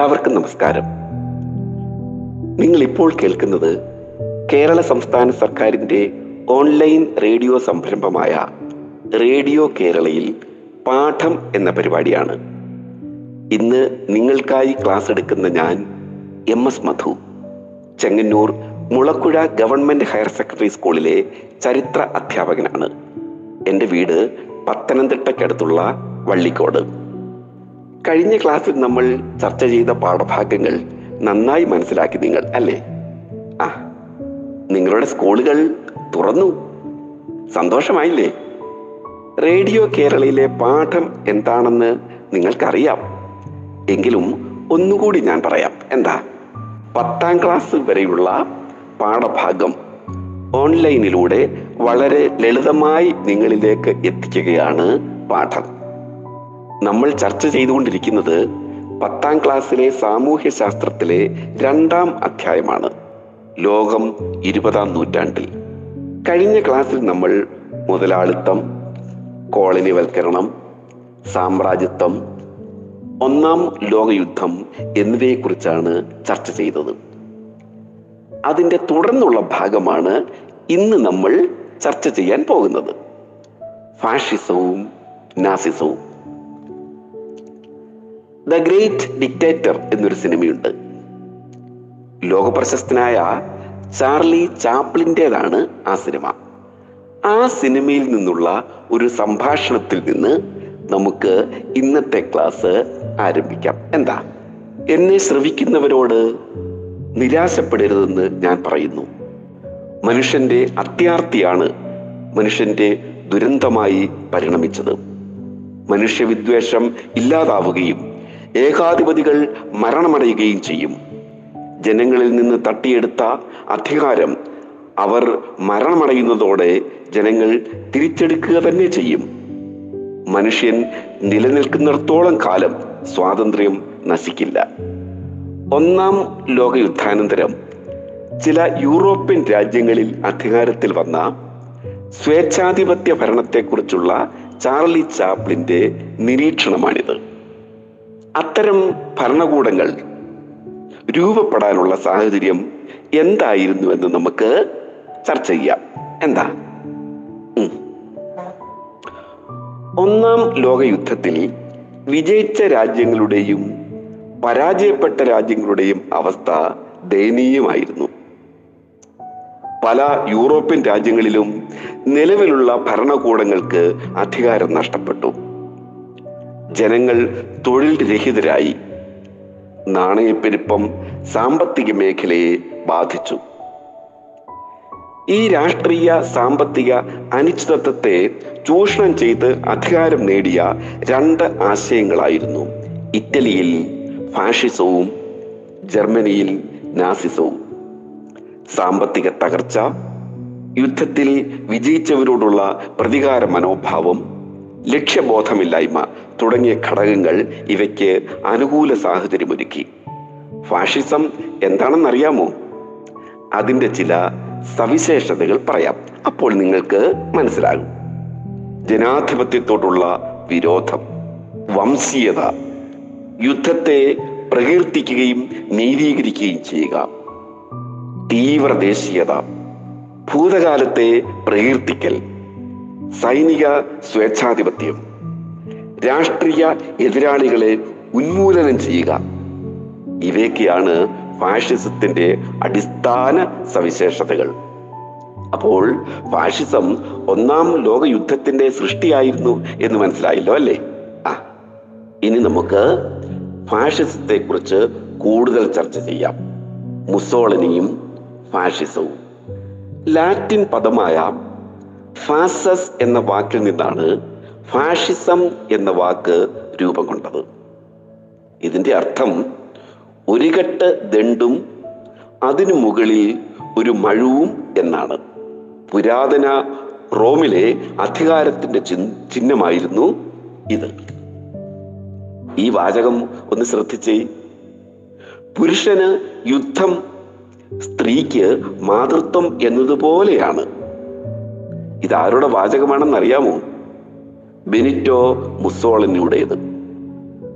എല്ലാവർക്കും നമസ്കാരം. നിങ്ങൾ ഇപ്പോൾ കേൾക്കുന്നത് കേരള സംസ്ഥാന സർക്കാരിന്റെ ഓൺലൈൻ റേഡിയോ സംരംഭമായ റേഡിയോ കേരളയിൽ പാഠം എന്ന പരിപാടിയാണ്. ഇന്ന് നിങ്ങൾക്കായി ക്ലാസ് എടുക്കുന്ന ഞാൻ M S Madhu Chengannur Mulakuzha government higher secondary സ്കൂളിലെ ചരിത്ര അധ്യാപകനാണ്. എന്റെ വീട് പത്തനംതിട്ടയ്ക്കടുത്തുള്ള വള്ളിക്കോട്. കഴിഞ്ഞ ക്ലാസ്സിൽ നമ്മൾ ചർച്ച ചെയ്ത പാഠഭാഗങ്ങൾ നന്നായി മനസ്സിലാക്കി നിങ്ങൾ അല്ലേ? ആ നിങ്ങളുടെ സ്കൂളുകൾ തുറന്നു. സന്തോഷമായില്ലേ? റേഡിയോ കേരളയിലെ പാഠം എന്താണെന്ന് നിങ്ങൾക്കറിയാം. എങ്കിലും ഒന്നുകൂടി ഞാൻ പറയാം. എന്താ? പത്താം ക്ലാസ് വരെയുള്ള പാഠഭാഗം ഓൺലൈനിലൂടെ വളരെ ലളിതമായി നിങ്ങളിലേക്ക് എത്തിക്കുകയാണ് പാഠം. നമ്മൾ ചർച്ച ചെയ്തുകൊണ്ടിരിക്കുന്നത് പത്താം ക്ലാസ്സിലെ സാമൂഹ്യ ശാസ്ത്രത്തിലെ രണ്ടാം അധ്യായമാണ് ലോകം ഇരുപതാം നൂറ്റാണ്ടിൽ. കഴിഞ്ഞ ക്ലാസ്സിൽ നമ്മൾ മുതലാളിത്തം കോളനിവൽക്കരണം സാമ്രാജ്യത്വം ഒന്നാം ലോകയുദ്ധം എന്നിവയെക്കുറിച്ചാണ് ചർച്ച ചെയ്തത്. അതിന്റെ തുടർന്നുള്ള ഭാഗമാണ് ഇന്ന് നമ്മൾ ചർച്ച ചെയ്യാൻ പോകുന്നത്. ഫാഷിസവും നാസിസവും. ദ ഗ്രേറ്റ് ഡിക്റ്റേറ്റർ എന്നൊരു സിനിമയുണ്ട്. ലോകപ്രശസ്തനായ ചാർലി ചാപ്ലിന്റെതാണ് ആ സിനിമ. ആ സിനിമയിൽ നിന്നുള്ള ഒരു സംഭാഷണത്തിൽ നിന്ന് നമുക്ക് ഇന്നത്തെ ക്ലാസ് ആരംഭിക്കാം. എന്താ? എന്നെ ശ്രവിക്കുന്നവരോട് നിരാശപ്പെടരുതെന്ന് ഞാൻ പറയുന്നു. മനുഷ്യന്റെ അത്യാർത്തിയാണ് മനുഷ്യന്റെ ദുരന്തമായി പരിണമിച്ചത്. മനുഷ്യവിദ്വേഷം ഇല്ലാതാവുകയും ഏകാധിപതികൾ മരണമടയുകയും ചെയ്യും. ജനങ്ങളിൽ നിന്ന് തട്ടിയെടുത്ത അധികാരം അവർ മരണമടയുന്നതോടെ ജനങ്ങൾ തിരിച്ചെടുക്കുക തന്നെ ചെയ്യും. മനുഷ്യൻ നിലനിൽക്കുന്നിടത്തോളം കാലം സ്വാതന്ത്ര്യം നശിക്കില്ല. ഒന്നാം ലോകയുദ്ധാനന്തരം. ചില യൂറോപ്യൻ രാജ്യങ്ങളിൽ അധികാരത്തിൽ വന്ന സ്വേച്ഛാധിപത്യ ഭരണത്തെക്കുറിച്ചുള്ള ചാർലി ചാപ്ലിന്റെ നിരീക്ഷണമാണിത്. അത്തരം ഭരണകൂടങ്ങൾ രൂപപ്പെടാനുള്ള സാഹചര്യം എന്തായിരുന്നു എന്ന് നമുക്ക് ചർച്ച ചെയ്യാം. എന്താ. ഒന്നാം ലോകയുദ്ധത്തിൽ വിജയിച്ച രാജ്യങ്ങളുടെയും പരാജയപ്പെട്ട രാജ്യങ്ങളുടെയും അവസ്ഥ ദയനീയമായിരുന്നു. പല യൂറോപ്യൻ രാജ്യങ്ങളിലും നിലവിലുള്ള ഭരണകൂടങ്ങൾക്ക് അധികാരം നഷ്ടപ്പെട്ടു. ജനങ്ങൾ തൊഴിൽ രഹിതരായി നാണയപ്പെരുപ്പം സാമ്പത്തിക മേഖലയെ ബാധിച്ചു. ഈ രാഷ്ട്രീയ സാമ്പത്തിക അനിശ്ചിതത്വത്തെ ചൂഷണം ചെയ്ത് അധികാരം നേടിയ രണ്ട് ആശയങ്ങളായിരുന്നു ഇറ്റലിയിൽ ഫാഷിസവും ജർമ്മനിയിൽ നാസിസവും. സാമ്പത്തിക തകർച്ച യുദ്ധത്തിൽ വിജയിച്ചവരോടുള്ള പ്രതികാര മനോഭാവം ലക്ഷ്യബോധമില്ലായ്മ തുടങ്ങിയ ഘടകങ്ങൾ ഇവയ്ക്ക് അനുകൂല സാഹചര്യമൊരുക്കി. ഫാഷിസം എന്താണെന്നറിയാമോ? അതിന്റെ ചില സവിശേഷതകൾ പറയാം. അപ്പോൾ നിങ്ങൾക്ക് മനസ്സിലാകും. ജനാധിപത്യത്തോടുള്ള വിരോധം വംശീയത യുദ്ധത്തെ പ്രകീർത്തിക്കുകയും നീതീകരിക്കുകയും ചെയ്യുക തീവ്രദേശീയത ഭൂതകാലത്തെ പ്രകീർത്തിക്കൽ സൈനിക സ്വേച്ഛാധിപത്യം. രാഷ്ട്രീയ എതിരാളികളെ ഉന്മൂലനം ചെയ്യുക. ഇവയൊക്കെയാണ് ഫാഷിസത്തിന്റെ അടിസ്ഥാന സവിശേഷതകൾ. അപ്പോൾ ഫാഷിസം ഒന്നാം ലോകയുദ്ധത്തിന്റെ സൃഷ്ടിയായിരുന്നു എന്ന് മനസ്സിലായില്ലോ അല്ലേ? ആ ഇനി നമുക്ക് ഫാഷിസത്തെ കുറിച്ച് കൂടുതൽ ചർച്ച ചെയ്യാം. മുസോളിനിയും ഫാഷിസവും. ലാറ്റിൻ പദമായ ഫാസസ് എന്ന വാക്കിൽ നിന്നാണ് ഫാഷിസം എന്ന വാക്ക് രൂപം കൊണ്ടത്. ഇതിന്റെ അർത്ഥം ഒരു കെട്ട് ദണ്ടും അതിനു മുകളിൽ ഒരു മഴുവും എന്നാണ്. പുരാതന റോമിലെ അധികാരത്തിന്റെ ചിഹ്- ചിഹ്നമായിരുന്നു ഇത്. ഈ വാചകം ഒന്ന് ശ്രദ്ധിച്ചേ. പുരുഷന് യുദ്ധം സ്ത്രീക്ക് മാതൃത്വം എന്നതുപോലെയാണ്. ഇതാരുടെ വാചകമാണെന്നറിയാമോ? ബെനിറ്റോ മുസോളിനിയുടേത്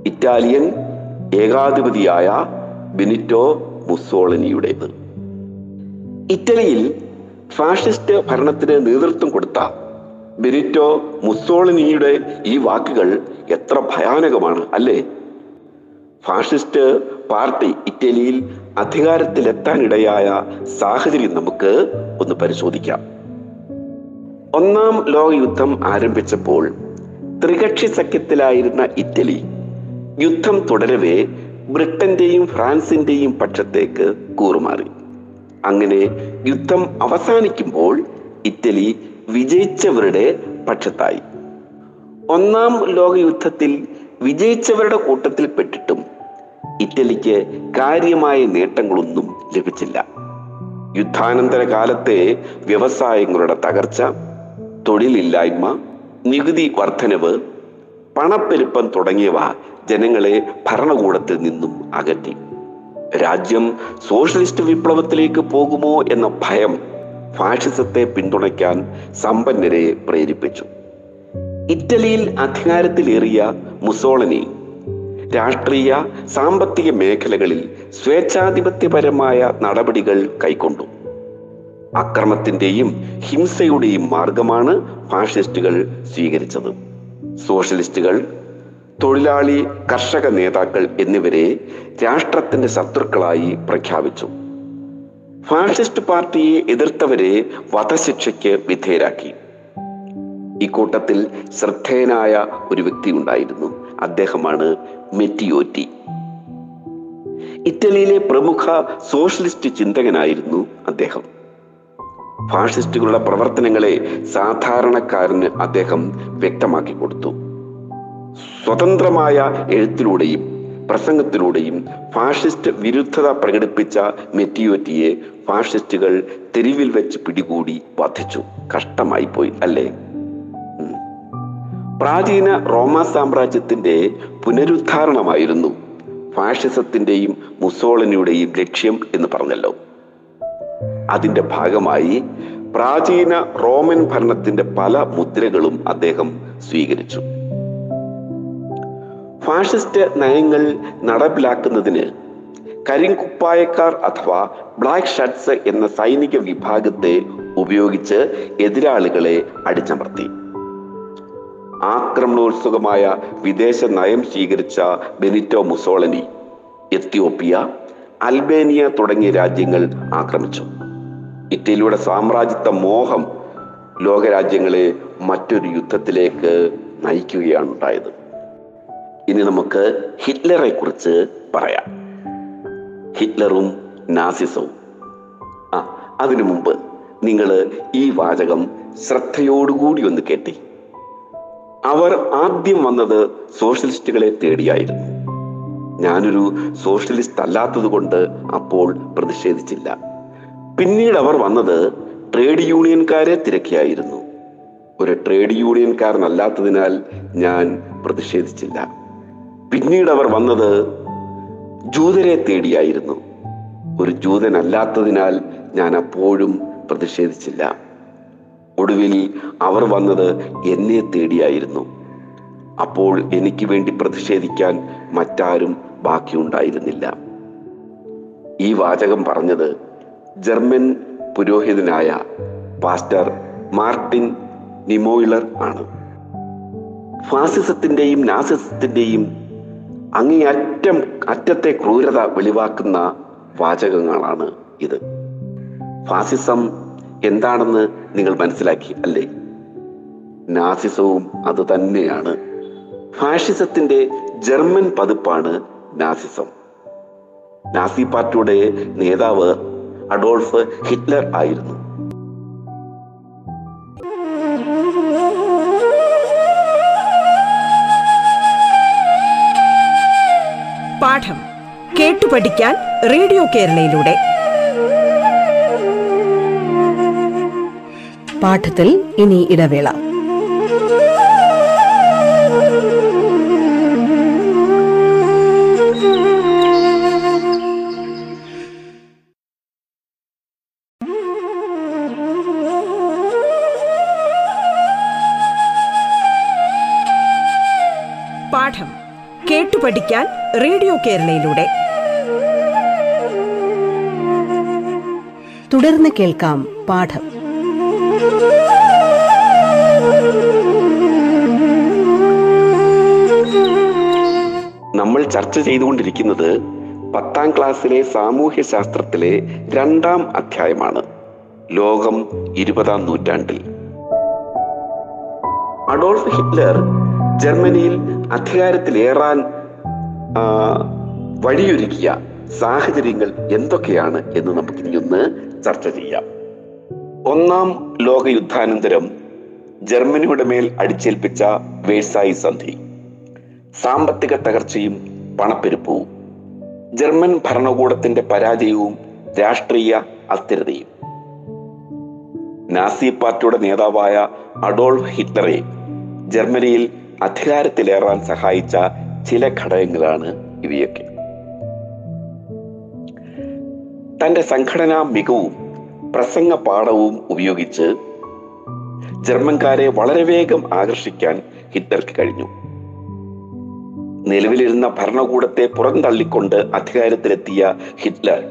ഇറ്റാലിയൻ ഏകാധിപതിയായ ബെനിറ്റോ മുസോളിനിയുടേത് ഇറ്റലിയിൽ ഫാഷിസ്റ്റ് ഭരണത്തിന് നേതൃത്വം കൊടുത്ത ബെനിറ്റോ മുസോളിനിയുടെ ഈ വാക്കുകൾ എത്ര ഭയാനകമാണ് അല്ലേ? ഫാഷിസ്റ്റ് പാർട്ടി ഇറ്റലിയിൽ അധികാരത്തിലെത്താനിടയായ സാഹചര്യം നമുക്ക് ഒന്ന് പരിശോധിക്കാം. ഒന്നാം ലോകയുദ്ധം ആരംഭിച്ചപ്പോൾ ത്രികക്ഷി സഖ്യത്തിലായിരുന്ന ഇറ്റലി യുദ്ധം തുടരവേ ബ്രിട്ടന്റെയും ഫ്രാൻസിന്റെയും പക്ഷത്തേക്ക് കൂറുമാറി. അങ്ങനെ യുദ്ധം അവസാനിക്കുമ്പോൾ ഇറ്റലി വിജയിച്ചവരുടെ പക്ഷത്തായി. ഒന്നാം ലോകയുദ്ധത്തിൽ വിജയിച്ചവരുടെ കൂട്ടത്തിൽ പെട്ടിട്ടും ഇറ്റലിക്ക് കാര്യമായ നേട്ടങ്ങളൊന്നും ലഭിച്ചില്ല. യുദ്ധാനന്തര കാലത്തെ വ്യവസായങ്ങളുടെ തകർച്ച തൊഴിലില്ലായ്മ നികുതി വർധനവ് പണപ്പെരുപ്പം തുടങ്ങിയവ ജനങ്ങളെ ഭരണകൂടത്തിൽ നിന്നും അകറ്റി. രാജ്യം സോഷ്യലിസ്റ്റ് വിപ്ലവത്തിലേക്ക് പോകുമോ എന്ന ഭയം ഫാഷിസത്തെ പിന്തുണയ്ക്കാൻ സമ്പന്നരെ പ്രേരിപ്പിച്ചു. ഇറ്റലിയിൽ അധികാരത്തിലേറിയ മുസോളനി രാഷ്ട്രീയ സാമ്പത്തിക മേഖലകളിൽ സ്വേച്ഛാധിപത്യപരമായ നടപടികൾ കൈക്കൊണ്ടു. അക്രമത്തിന്റെയും ഹിംസയുടെയും മാർഗമാണ് ഫാഷിസ്റ്റുകൾ സ്വീകരിച്ചത്. സോഷ്യലിസ്റ്റുകൾ തൊഴിലാളി കർഷക നേതാക്കൾ എന്നിവരെ രാഷ്ട്രത്തിന്റെ ശത്രുക്കളായി പ്രഖ്യാപിച്ചു. ഫാഷിസ്റ്റ് പാർട്ടിയെ എതിർത്തവരെ വധശിക്ഷയ്ക്ക് വിധേയരാക്കി. ഇക്കൂട്ടത്തിൽ ശ്രദ്ധേയനായ ഒരു വ്യക്തി ഉണ്ടായിരുന്നു. അദ്ദേഹമാണ് മെറ്റിയോറ്റി. ഇറ്റലിയിലെ പ്രമുഖ സോഷ്യലിസ്റ്റ് ചിന്തകനായിരുന്നു അദ്ദേഹം. ഫാഷിസ്റ്റുകളുടെ പ്രവർത്തനങ്ങളെ സാധാരണക്കാരന് അദ്ദേഹം വ്യക്തമാക്കി കൊടുത്തു. സ്വതന്ത്രമായ എഴുത്തിലൂടെയും പ്രസംഗത്തിലൂടെയും ഫാഷിസ്റ്റ് വിരുദ്ധത പ്രകടിപ്പിച്ച മെറ്റിയോറ്റിയെ ഫാഷിസ്റ്റുകൾ തെരുവിൽ വെച്ച് പിടികൂടി വധിച്ചു. കഷ്ടമായി പോയി അല്ലേ? പ്രാചീന റോമ സാമ്രാജ്യത്തിന്റെ പുനരുദ്ധാരണമായിരുന്നു ഫാഷിസത്തിന്റെയും മുസോളിനിയുടെയും ലക്ഷ്യം എന്ന് പറഞ്ഞല്ലോ. അതിന്റെ ഭാഗമായി പ്രാചീന റോമൻ ഭരണത്തിന്റെ പല മുദ്രകളും അദ്ദേഹം സ്വീകരിച്ചു. ഫാഷിസ്റ്റ് നയങ്ങൾ നടപ്പിലാക്കുന്നതിന് കരിങ്കുപ്പായക്കാർ അഥവാ ബ്ലാക്ക് ഷർട്ട്സ് എന്ന സൈനിക വിഭാഗത്തെ ഉപയോഗിച്ച് എതിരാളികളെ അടിച്ചമർത്തി. ആക്രമണോത്സുകമായ വിദേശ നയം സ്വീകരിച്ച ബെനിറ്റോ മുസോളനി എത്യോപ്യ അൽബേനിയ തുടങ്ങിയ രാജ്യങ്ങൾ ആക്രമിച്ചു. ഇറ്റലിയുടെ സാമ്രാജ്യത്വ മോഹം ലോകരാജ്യങ്ങളെ മറ്റൊരു യുദ്ധത്തിലേക്ക് നയിക്കുകയാണ് ഉണ്ടായത്. ഇനി നമുക്ക് ഹിറ്റ്ലറെ കുറിച്ച് പറയാം. ഹിറ്റ്ലറും നാസിസവും. ആ അതിനു മുമ്പ് നിങ്ങൾ ഈ വാചകം ശ്രദ്ധയോടുകൂടി ഒന്ന് കേട്ടി. അവർ ആദ്യം വന്നത് സോഷ്യലിസ്റ്റുകളെ തേടിയായിരുന്നു. ഞാനൊരു സോഷ്യലിസ്റ്റ് അല്ലാത്തത് കൊണ്ട് അപ്പോൾ പ്രതിഷേധിച്ചില്ല. പിന്നീട് അവർ വന്നത് ട്രേഡ് യൂണിയൻകാരെ തിരക്കിയായിരുന്നു. ഒരു ട്രേഡ് യൂണിയൻകാരനല്ലാത്തതിനാൽ ഞാൻ പ്രതിഷേധിച്ചില്ല. പിന്നീട് അവർ വന്നത് ജൂതരെ തേടിയായിരുന്നു. ഒരു ജൂതനല്ലാത്തതിനാൽ ഞാൻ അപ്പോഴും പ്രതിഷേധിച്ചില്ല. ഒടുവിൽ അവർ വന്നത് എന്നെ തേടിയായിരുന്നു. അപ്പോൾ എനിക്ക് വേണ്ടി പ്രതിഷേധിക്കാൻ മറ്റാരും ബാക്കിയുണ്ടായിരുന്നില്ല. ഈ വാചകം പറഞ്ഞത് ജർമ്മൻ പുരോഹിതനായ പാസ്റ്റർ മാർട്ടിൻ നിമോയിലർ ആണ്. ഫാസിസത്തിന്റെയും നാസിസത്തിന്റെയും അങ്ങേയറ്റം അറ്റത്തെ ക്രൂരത വെളിവാക്കുന്ന വാചകങ്ങളാണ് ഇത്. ഫാസിസം എന്താണെന്ന് നിങ്ങൾ മനസ്സിലാക്കി അല്ലേ? നാസിസവും അത് തന്നെയാണ്. ഫാഷിസത്തിന്റെ ജർമ്മൻ പതിപ്പാണ് നാസിസം. നാസി പാർട്ടിയുടെ നേതാവ് അഡോൾഫ് ഹിറ്റ്ലർ ആയിരുന്നു. പാഠം കേട്ടു പഠിക്കാൻ റേഡിയോ കേരളയിലൂടെ. പാഠത്തിൽ ഇനി ഇടവേള. കേരളയിലൂടെ. തുടർന്ന് കേൾക്കാം പാഠം. നമ്മൾ ചർച്ച ചെയ്തുകൊണ്ടിരിക്കുന്നത് പത്താം ക്ലാസ്സിലെ സാമൂഹ്യ ശാസ്ത്രത്തിലെ രണ്ടാം അധ്യായമാണ്. ലോകം ഇരുപതാം നൂറ്റാണ്ടിൽ. അഡോൾഫ് ഹിറ്റ്ലർ ജർമ്മനിയിൽ അധികാരത്തിലേറാൻ വഴിയൊരുക്കിയ സാഹചര്യങ്ങൾ എന്തൊക്കെയാണ് എന്ന് നമുക്ക് ഇനിയൊന്ന് ചർച്ച ചെയ്യാം. ഒന്നാം ലോക യുദ്ധാനന്തരം ജർമ്മനിയുടെ മേൽ അടിച്ചേൽപ്പിച്ച വേഴ്സായി സന്ധി. സാമ്പത്തിക തകർച്ചയും പണപ്പെരുപ്പവും ജർമ്മൻ ഭരണകൂടത്തിന്റെ പരാജയവും രാഷ്ട്രീയ അസ്ഥിരതയും. നാസി പാർട്ടിയുടെ നേതാവായ അഡോൾഫ് ഹിറ്റ്ലറെ ജർമ്മനിയിൽ അധികാരത്തിലേറാൻ സഹായിച്ച ചില ഘടകങ്ങളാണ് ഇവയൊക്കെ. തന്റെ സംഘടനാ മികവും പ്രസംഗ പാഠവും ഉപയോഗിച്ച് ജർമ്മൻകാരെ വളരെ വേഗം ആകർഷിക്കാൻ ഹിറ്റ്ലർക്ക് കഴിഞ്ഞു. നിലവിലിരുന്ന ഭരണകൂടത്തെ പുറന്തള്ളിക്കൊണ്ട് അധികാരത്തിലെത്തിയ ഹിറ്റ്ലർ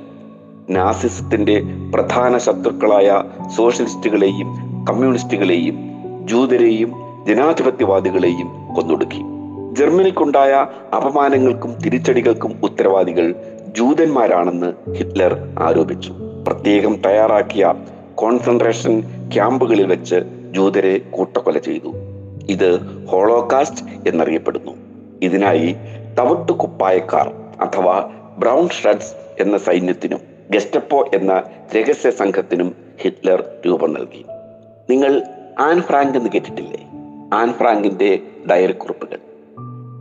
നാസിസത്തിന്റെ പ്രധാന ശത്രുക്കളായ സോഷ്യലിസ്റ്റുകളെയും കമ്മ്യൂണിസ്റ്റുകളെയും ജൂതരെയും ജനാധിപത്യവാദികളെയും കൊന്നൊടുക്കി. ജർമ്മനിക്കുണ്ടായ അപമാനങ്ങൾക്കും തിരിച്ചടികൾക്കും ഉത്തരവാദികൾ ജൂതന്മാരാണെന്ന് ഹിറ്റ്ലർ ആരോപിച്ചു. പ്രത്യേകം തയ്യാറാക്കിയ കോൺസെൻട്രേഷൻ ക്യാമ്പുകളിൽ വെച്ച് ജൂതരെ കൂട്ടക്കൊല ചെയ്തു. ഇത് ഹോളോകാസ്റ്റ് എന്നറിയപ്പെടുന്നു. ഇതിനായി തവിട്ടു കുപ്പായക്കാർ അഥവാ ബ്രൗൺ ഷഡ്സ് എന്ന സൈന്യത്തിനും ഗെസ്റ്റപ്പോ എന്ന രഹസ്യ സംഘത്തിനും ഹിറ്റ്ലർ രൂപം നൽകി. നിങ്ങൾ ആൻ ഫ്രാങ്ക് എന്ന് കേട്ടിട്ടില്ലേ? ആൻ ഫ്രാങ്കിന്റെ ഡയറി കുറിപ്പുകൾ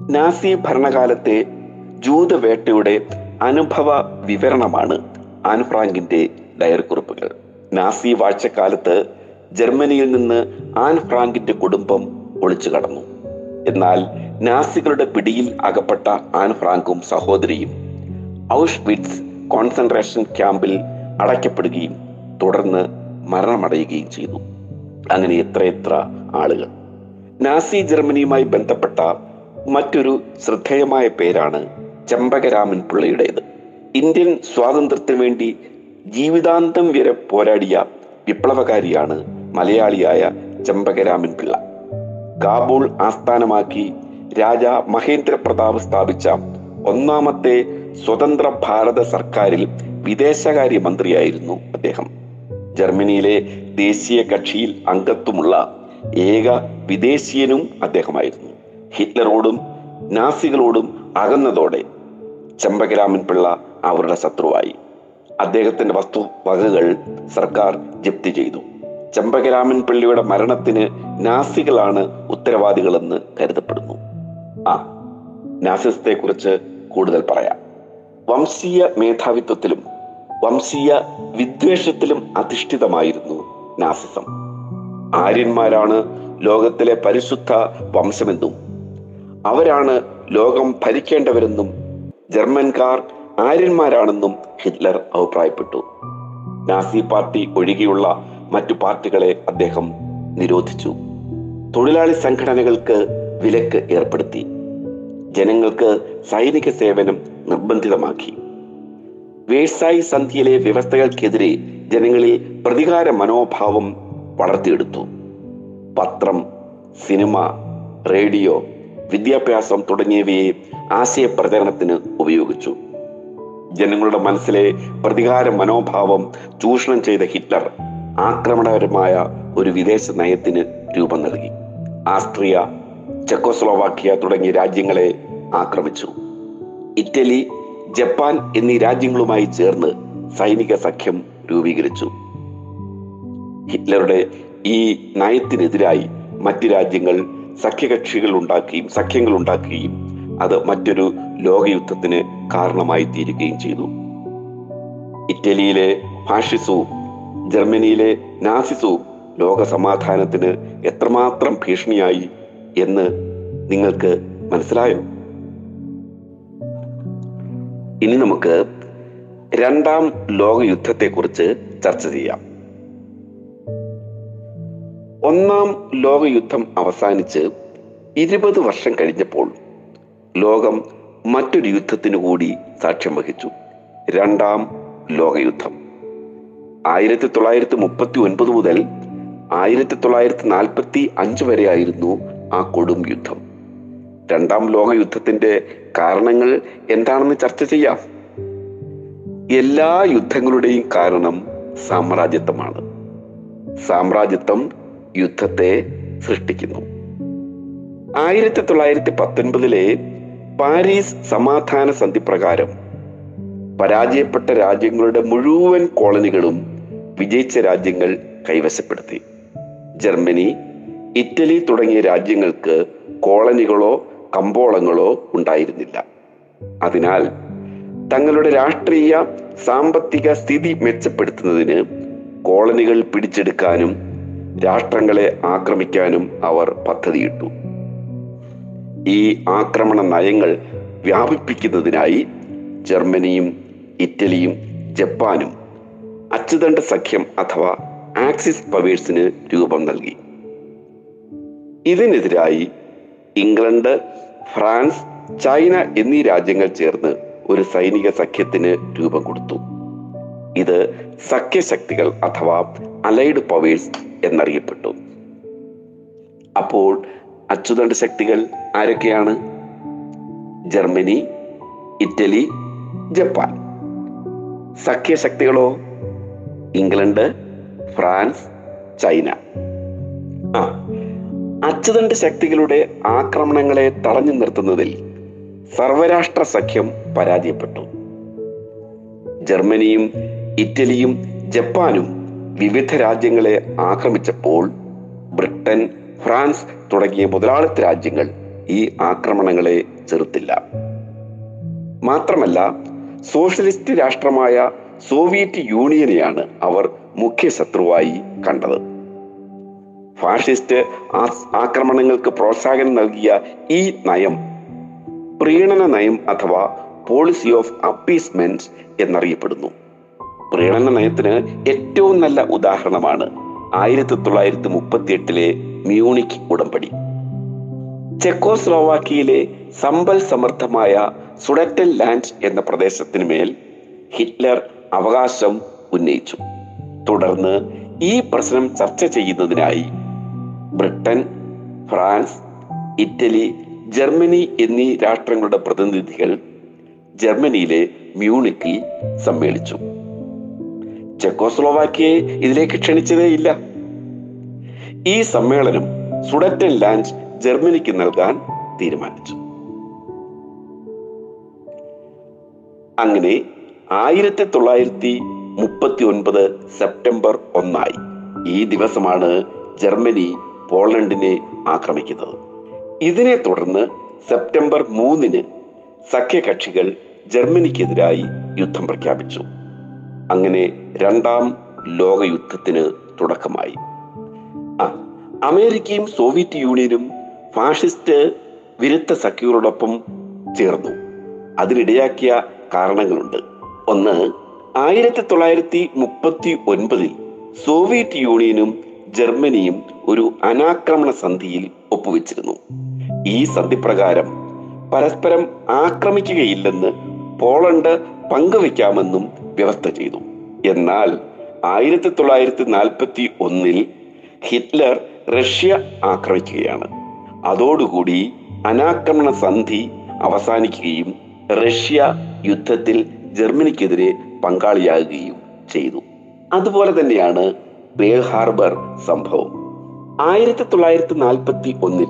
നാസി ഭരണകാലത്തെ ജൂതവേട്ടയുടെ അനുഭവ വിവരണമാണ് ആൻഫ്രാങ്കിന്റെ ഡയറി കുറിപ്പുകൾ നാസി വാഴ്ചക്കാലത്ത് ജർമ്മനിയിൽ നിന്ന് ആൻഫ്രാങ്കിന്റെ കുടുംബം ഒളിച്ചു കടന്നു. എന്നാൽ നാസികളുടെ പിടിയിൽ അകപ്പെട്ട ആൻഫ്രാങ്കും സഹോദരിയും ഔഷ്വിറ്റ്സ് കോൺസെൻട്രേഷൻ ക്യാമ്പിൽ അടയ്ക്കപ്പെടുകയും തുടർന്ന് മരണമടയുകയും ചെയ്തു. അങ്ങനെ എത്രയെത്ര ആളുകൾ. നാസി ജർമ്മനിയുമായി ബന്ധപ്പെട്ട മറ്റൊരു ശ്രദ്ധേയമായ പേരാണ് ചെമ്പകരാമൻ പിള്ളയുടേത്. ഇന്ത്യൻ സ്വാതന്ത്ര്യത്തിന് വേണ്ടി ജീവിതാന്തം വരെ പോരാടിയ വിപ്ലവകാരിയാണ് മലയാളിയായ ചെമ്പകരാമൻ പിള്ള. കാബൂൾ ആസ്ഥാനമാക്കി രാജ മഹേന്ദ്ര പ്രതാപ് സ്ഥാപിച്ച ഒന്നാമത്തെ സ്വതന്ത്ര ഭാരത സർക്കാരിൽ വിദേശകാര്യ മന്ത്രിയായിരുന്നു അദ്ദേഹം. ജർമ്മനിയിലെ ദേശീയ കക്ഷിയിൽ അംഗത്വമുള്ള ഏക വിദേശീയനും അദ്ദേഹമായിരുന്നു. ഹിറ്റ്ലറോടും നാസികളോടും അകന്നതോടെ ചെമ്പകരാമൻ പിള്ള അവരുടെ ശത്രുവായി. അദ്ദേഹത്തിന്റെ വസ്തുവകകൾ സർക്കാർ ജപ്തി ചെയ്തു. ചെമ്പകരാമൻ പിള്ളയുടെ മരണത്തിന് നാസികളാണ് ഉത്തരവാദികളെന്ന് കരുതപ്പെടുന്നു. ആ നാസിസത്തെ കുറിച്ച് കൂടുതൽ പറയാം. വംശീയ മേധാവിത്വത്തിലും വംശീയ വിദ്വേഷത്തിലും അധിഷ്ഠിതമായിരുന്നു നാസിസം. ആര്യന്മാരാണ് ലോകത്തിലെ പരിശുദ്ധ വംശമെന്നും അവരാണ് ലോകം ഭരിക്കേണ്ടവരെന്നും ജർമ്മൻകാർ ആര്യന്മാരാണെന്നും ഹിറ്റ്ലർ അഭിപ്രായപ്പെട്ടു. നാസി പാർട്ടി ഒഴികെയുള്ള മറ്റു പാർട്ടികളെ അദ്ദേഹം നിരോധിച്ചു. തൊഴിലാളി സംഘടനകൾക്ക് വിലക്ക് ഏർപ്പെടുത്തി. ജനങ്ങൾക്ക് സൈനിക സേവനം നിർബന്ധിതമാക്കി. വേഴ്സായി സന്ധിയിലെ വ്യവസ്ഥകൾക്കെതിരെ ജനങ്ങളിൽ പ്രതികാര മനോഭാവം വളർത്തിയെടുത്തു. പത്രം സിനിമ റേഡിയോ വിദ്യാഭ്യാസം തുടങ്ങിയവയെ ആശയപ്രചരണത്തിന് ഉപയോഗിച്ചു. ജനങ്ങളുടെ മനസ്സിലെ പ്രതികാര മനോഭാവം ചൂഷണം ചെയ്ത ഹിറ്റ്ലർ ആക്രമണപരമായ ഒരു വിദേശ നയത്തിന് രൂപം നൽകി. ആസ്ട്രിയ ചെക്കോസ്ലോവാക്യ തുടങ്ങിയ രാജ്യങ്ങളെ ആക്രമിച്ചു. ഇറ്റലി ജപ്പാൻ എന്നീ രാജ്യങ്ങളുമായി ചേർന്ന് സൈനിക സഖ്യം രൂപീകരിച്ചു. ഹിറ്റ്ലറുടെ ഈ നയത്തിനെതിരായി മറ്റ് രാജ്യങ്ങൾ സഖ്യകക്ഷികൾ ഉണ്ടാക്കുകയും സഖ്യങ്ങൾ ഉണ്ടാക്കുകയും അത് മറ്റൊരു ലോകയുദ്ധത്തിന് കാരണമായി തീരുകയും ചെയ്തു. ഇറ്റലിയിലെ ഫാഷിസവും ജർമ്മനിയിലെ നാസിസവും ലോക സമാധാനത്തിന് എത്രമാത്രം ഭീഷണിയായി എന്ന് നിങ്ങൾക്ക് മനസ്സിലായോ? ഇനി നമുക്ക് രണ്ടാം ലോകയുദ്ധത്തെക്കുറിച്ച് ചർച്ച ചെയ്യാം. ഒന്നാം ലോകയുദ്ധം അവസാനിച്ച് ഇരുപത് വർഷം കഴിഞ്ഞപ്പോൾ ലോകം മറ്റൊരു യുദ്ധത്തിനു കൂടി സാക്ഷ്യം വഹിച്ചു. രണ്ടാം ലോകയുദ്ധം. ആയിരത്തി തൊള്ളായിരത്തി മുപ്പത്തി ഒൻപത് മുതൽ ആയിരത്തി തൊള്ളായിരത്തി നാൽപ്പത്തി അഞ്ച് വരെയായിരുന്നു ആ കൊടും യുദ്ധം. രണ്ടാം ലോകയുദ്ധത്തിന്റെ കാരണങ്ങൾ എന്താണെന്ന് ചർച്ച ചെയ്യാം. എല്ലാ യുദ്ധങ്ങളുടെയും കാരണം സാമ്രാജ്യത്വമാണ്. സാമ്രാജ്യത്വം യുദ്ധത്തെ സൃഷ്ടിക്കുന്നു. ആയിരത്തി തൊള്ളായിരത്തി പത്തൊൻപതിലെ പാരീസ് സമാധാന സന്ധി പ്രകാരം പരാജയപ്പെട്ട രാജ്യങ്ങളുടെ മുഴുവൻ കോളനികളും വിജയിച്ച രാജ്യങ്ങൾ കൈവശപ്പെടുത്തി. ജർമ്മനി ഇറ്റലി തുടങ്ങിയ രാജ്യങ്ങൾക്ക് കോളനികളോ കമ്പോളങ്ങളോ ഉണ്ടായിരുന്നില്ല. അതിനാൽ തങ്ങളുടെ രാഷ്ട്രീയ സാമ്പത്തിക സ്ഥിതി മെച്ചപ്പെടുത്തുന്നതിന് കോളനികൾ പിടിച്ചെടുക്കാനും രാഷ്ട്രങ്ങളെ ആക്രമിക്കാനും അവർ പദ്ധതിയിട്ടു. ഈ ആക്രമണ നയങ്ങൾ വ്യാപിപ്പിക്കുന്നതിനായി ജർമ്മനിയും ഇറ്റലിയും ജപ്പാനും അച്ചുതണ്ട് സഖ്യം അഥവാ ആക്സിസ് പവേഴ്സിന് രൂപം നൽകി. ഇതിനെതിരായി ഇംഗ്ലണ്ട് ഫ്രാൻസ് ചൈന എന്നീ രാജ്യങ്ങൾ ചേർന്ന് ഒരു സൈനിക സഖ്യത്തിന് രൂപം കൊടുത്തു. ഇത് സഖ്യശക്തികൾ അഥവാ അലൈഡ് പവേഴ്സ് എന്നറിയപ്പെട്ടു. അപ്പോൾ അച്ചുതണ്ട് ശക്തികൾ ആരൊക്കെയാണ്? Germany Italy Japan. സഖ്യശക്തികളോ? England France China. ആ അച്ചുതണ്ട് ശക്തികളുടെ ആക്രമണങ്ങളെ തടഞ്ഞു നിർത്തുന്നതിൽ സർവരാഷ്ട്ര സഖ്യം പരാജയപ്പെട്ടു. ജർമ്മനിയും ഇറ്റലിയും ജപ്പാനും വിവിധ രാജ്യങ്ങളെ ആക്രമിച്ചപ്പോൾ ബ്രിട്ടൻ ഫ്രാൻസ് തുടങ്ങിയ മുതലാളിത്ത രാജ്യങ്ങൾ ഈ ആക്രമണങ്ങളെ ചെറുത്തില്ല. മാത്രമല്ല സോഷ്യലിസ്റ്റ് രാഷ്ട്രമായ സോവിയറ്റ് യൂണിയനെയാണ് അവർ മുഖ്യ ശത്രുവായി കണ്ടത്. ഫാഷിസ്റ്റ് ആക്രമണങ്ങൾക്ക് പ്രോത്സാഹനം നൽകിയ ഈ നയം പ്രീണന നയം അഥവാ പോളിസി ഓഫ് അപ്പീസ്മെന്റ് എന്നറിയപ്പെടുന്നു. പ്രീണന നയത്തിന് ഏറ്റവും നല്ല ഉദാഹരണമാണ് ആയിരത്തി തൊള്ളായിരത്തി മുപ്പത്തി എട്ടിലെ മ്യൂണിക് ഉടമ്പടി. ചെക്കോസ്ലോവാക്കിയയിലെ സമ്പൽ സമർത്ഥമായ സുഡറ്റൻ ലാൻഡ് എന്ന പ്രദേശത്തിന് മേൽ ഹിറ്റ്ലർ അവകാശം ഉന്നയിച്ചു. തുടർന്ന് ഈ പ്രശ്നം ചർച്ച ചെയ്യുന്നതിനായി ബ്രിട്ടൻ ഫ്രാൻസ് ഇറ്റലി ജർമ്മനി എന്നീ രാഷ്ട്രങ്ങളുടെ പ്രതിനിധികൾ ജർമ്മനിയിലെ മ്യൂണിക്കിൽ സമ്മേളിച്ചു. ചെക്കോസ്ലോവാക്കിയെ ഇതിലേക്ക് ക്ഷണിച്ചതേ ഇല്ല. ഈ സമ്മേളനം സുഡറ്റൻ ലാൻഡ് ജർമ്മനിക്ക് നൽകാൻ തീരുമാനിച്ചു. അങ്ങനെ ആയിരത്തി തൊള്ളായിരത്തി മുപ്പത്തി ഒൻപത് സെപ്റ്റംബർ ഒന്നായി ഈ ദിവസമാണ് ജർമ്മനി പോളണ്ടിനെ ആക്രമിക്കുന്നത്. ഇതിനെ തുടർന്ന് സെപ്റ്റംബർ മൂന്നിന് സഖ്യകക്ഷികൾ ജർമ്മനിക്കെതിരായി യുദ്ധം പ്രഖ്യാപിച്ചു. അങ്ങനെ രണ്ടാം ലോകയുദ്ധത്തിന് തുടക്കമായി. ആ അമേരിക്കയും സോവിയറ്റ് യൂണിയനും ഫാഷിസ്റ്റ് വിരുദ്ധ സഖ്യങ്ങളോടൊപ്പം ചേർന്നു. അതിനിടയാക്കിയ കാരണങ്ങളുണ്ട്. ഒന്ന് ആയിരത്തി തൊള്ളായിരത്തി മുപ്പത്തി ഒൻപതിൽ സോവിയറ്റ് യൂണിയനും ജർമ്മനിയും ഒരു അനാക്രമണ സന്ധിയിൽ ഒപ്പുവെച്ചിരുന്നു. ഈ സന്ധി പ്രകാരം പരസ്പരം ആക്രമിക്കുകയില്ലെന്ന് പോളണ്ട് പങ്കുവെക്കാമെന്നും വ്യവസ്ഥ ചെയ്തു. എന്നാൽ ആയിരത്തി തൊള്ളായിരത്തി നാൽപ്പത്തി ഒന്നിൽ ഹിറ്റ്ലർ റഷ്യ ആക്രമിക്കുകയാണ്. അതോടുകൂടി അനാക്രമണ സന്ധി അവസാനിക്കുകയും റഷ്യ യുദ്ധത്തിൽ ജർമ്മനിക്കെതിരെ പങ്കാളിയാകുകയും ചെയ്തു. അതുപോലെ തന്നെയാണ് പേൾ ഹാർബർ സംഭവം. ആയിരത്തി തൊള്ളായിരത്തി നാൽപ്പത്തി ഒന്നിൽ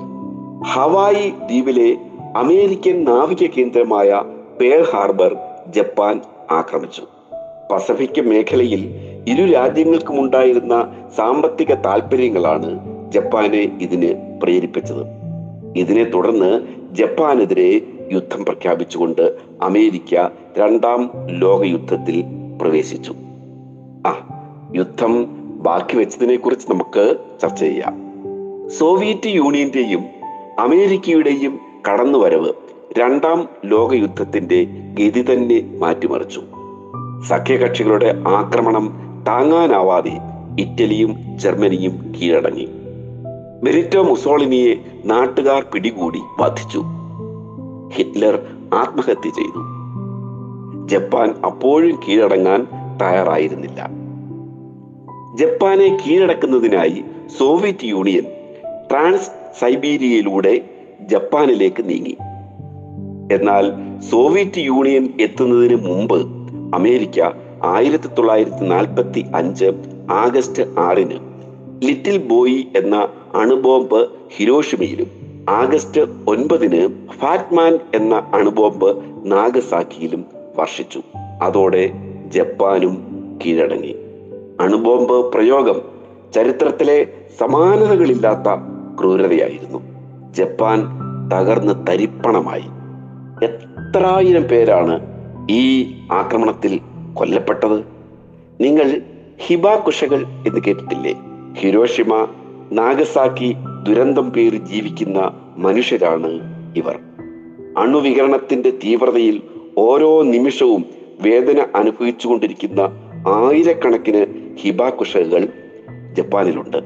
ഹവായി ദ്വീപിലെ അമേരിക്കൻ നാവിക കേന്ദ്രമായ പേൾ ഹാർബർ ജപ്പാൻ ആക്രമിച്ചു. പസഫിക് മേഖലയിൽ ഇരു രാജ്യങ്ങൾക്കും ഉണ്ടായിരുന്ന സാമ്പത്തിക താല്പര്യങ്ങളാണ് ജപ്പാനെ ഇതിന് പ്രേരിപ്പിച്ചത്. ഇതിനെ തുടർന്ന് ജപ്പാനെതിരെ യുദ്ധം പ്രഖ്യാപിച്ചുകൊണ്ട് അമേരിക്ക രണ്ടാം ലോകയുദ്ധത്തിൽ പ്രവേശിച്ചു. ആ യുദ്ധം ബാക്കി വെച്ചതിനെ കുറിച്ച് നമുക്ക് ചർച്ച ചെയ്യാം. സോവിയറ്റ് യൂണിയന്റെയും അമേരിക്കയുടെയും കടന്നുവരവ് രണ്ടാം ലോകയുദ്ധത്തിന്റെ ഗതി തന്നെ മാറ്റിമറിച്ചു. സഖ്യകക്ഷികളുടെ ആക്രമണം താങ്ങാനാവാതെ ഇറ്റലിയും ജർമ്മനിയും കീഴടങ്ങി. ബെനിറ്റോ മുസോളിനിയെ നാട്ടുകാർ പിടികൂടി വധിച്ചു. ഹിറ്റ്ലർ ആത്മഹത്യ ചെയ്തു. ജപ്പാൻ അപ്പോഴും കീഴടങ്ങാൻ തയ്യാറായിരുന്നില്ല. ജപ്പാനെ കീഴടക്കുന്നതിനായി സോവിയറ്റ് യൂണിയൻ ട്രാൻസ് സൈബീരിയയിലൂടെ ജപ്പാനിലേക്ക് നീങ്ങി. എന്നാൽ സോവിയറ്റ് യൂണിയൻ എത്തുന്നതിന് മുമ്പ് അമേരിക്ക ആയിരത്തി തൊള്ളായിരത്തി നാൽപ്പത്തി അഞ്ച് ആഗസ്റ്റ് ആറിന് ലിറ്റിൽ ബോയ് എന്ന അണുബോംബ് ഹിരോഷിമയിലും ആഗസ്റ്റ് ഒൻപതിന് ഫാറ്റ്മാൻ എന്ന അണുബോംബ് നാഗസാക്കിയിലും വർഷിച്ചു. അതോടെ ജപ്പാനും കീഴടങ്ങി. അണുബോംബ് പ്രയോഗം ചരിത്രത്തിലെ സമാനതകളില്ലാത്ത ക്രൂരതയായിരുന്നു. ജപ്പാൻ തകർന്ന് തരിപ്പണമായി. എത്രായിരം പേരാണ് ഈ ആക്രമണത്തിൽ കൊല്ലപ്പെട്ടത്? നിങ്ങൾ ഹിബാകുഷകൾ എന്ന് കേട്ടിട്ടില്ലേ? ഹിരോഷിമ നാഗസാക്കി ദുരന്തം പേറി ജീവിക്കുന്ന മനുഷ്യരാണ് ഇവർ. അണുവികരണത്തിന്റെ തീവ്രതയിൽ ഓരോ നിമിഷവും വേദന അനുഭവിച്ചുകൊണ്ടിരിക്കുന്ന ആയിരക്കണക്കിന് ഹിബാകുഷകൾ ജപ്പാനിലുണ്ട്.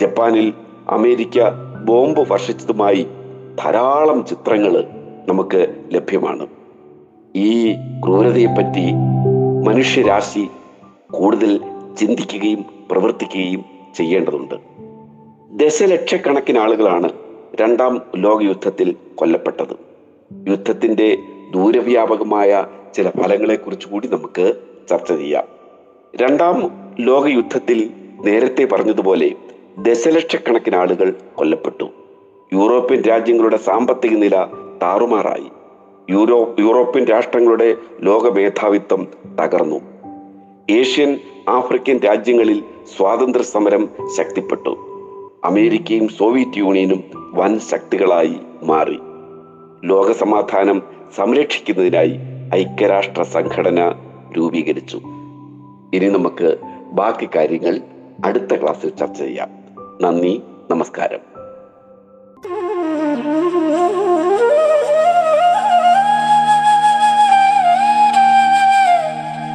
ജപ്പാനിൽ അമേരിക്ക ബോംബ് വർഷിച്ചതുമായി ധാരാളം ചിത്രങ്ങൾ നമുക്ക് ലഭ്യമാണ്. ഈ ക്രൂരതയെപ്പറ്റി മനുഷ്യരാശി കൂടുതൽ ചിന്തിക്കുകയും പ്രവർത്തിക്കുകയും ചെയ്യേണ്ടതുണ്ട്. ദശലക്ഷക്കണക്കിന് ആളുകളാണ് രണ്ടാം ലോകയുദ്ധത്തിൽ കൊല്ലപ്പെട്ടത്. യുദ്ധത്തിന്റെ ദൂരവ്യാപകമായ ചില ഫലങ്ങളെക്കുറിച്ച് കൂടി നമുക്ക് ചർച്ച ചെയ്യാം. രണ്ടാം ലോകയുദ്ധത്തിൽ നേരത്തെ പറഞ്ഞതുപോലെ ദശലക്ഷക്കണക്കിന് ആളുകൾ കൊല്ലപ്പെട്ടു. യൂറോപ്യൻ രാജ്യങ്ങളുടെ സാമ്പത്തിക നില താറുമാറായി. യൂറോ യൂറോപ്യൻ രാഷ്ട്രങ്ങളുടെ ലോക മേധാവിത്വം തകർന്നു. ഏഷ്യൻ ആഫ്രിക്കൻ രാജ്യങ്ങളിൽ സ്വാതന്ത്ര്യ സമരം ശക്തിപ്പെട്ടു. അമേരിക്കയും സോവിയറ്റ് യൂണിയനും വൻ ശക്തികളായി മാറി. ലോക സമാധാനം സംരക്ഷിക്കുന്നതിനായി ഐക്യരാഷ്ട്ര സംഘടന രൂപീകരിച്ചു. ഇനി നമുക്ക് ബാക്കി കാര്യങ്ങൾ അടുത്ത ക്ലാസ്സിൽ ചർച്ച ചെയ്യാം. നന്ദി നമസ്കാരം.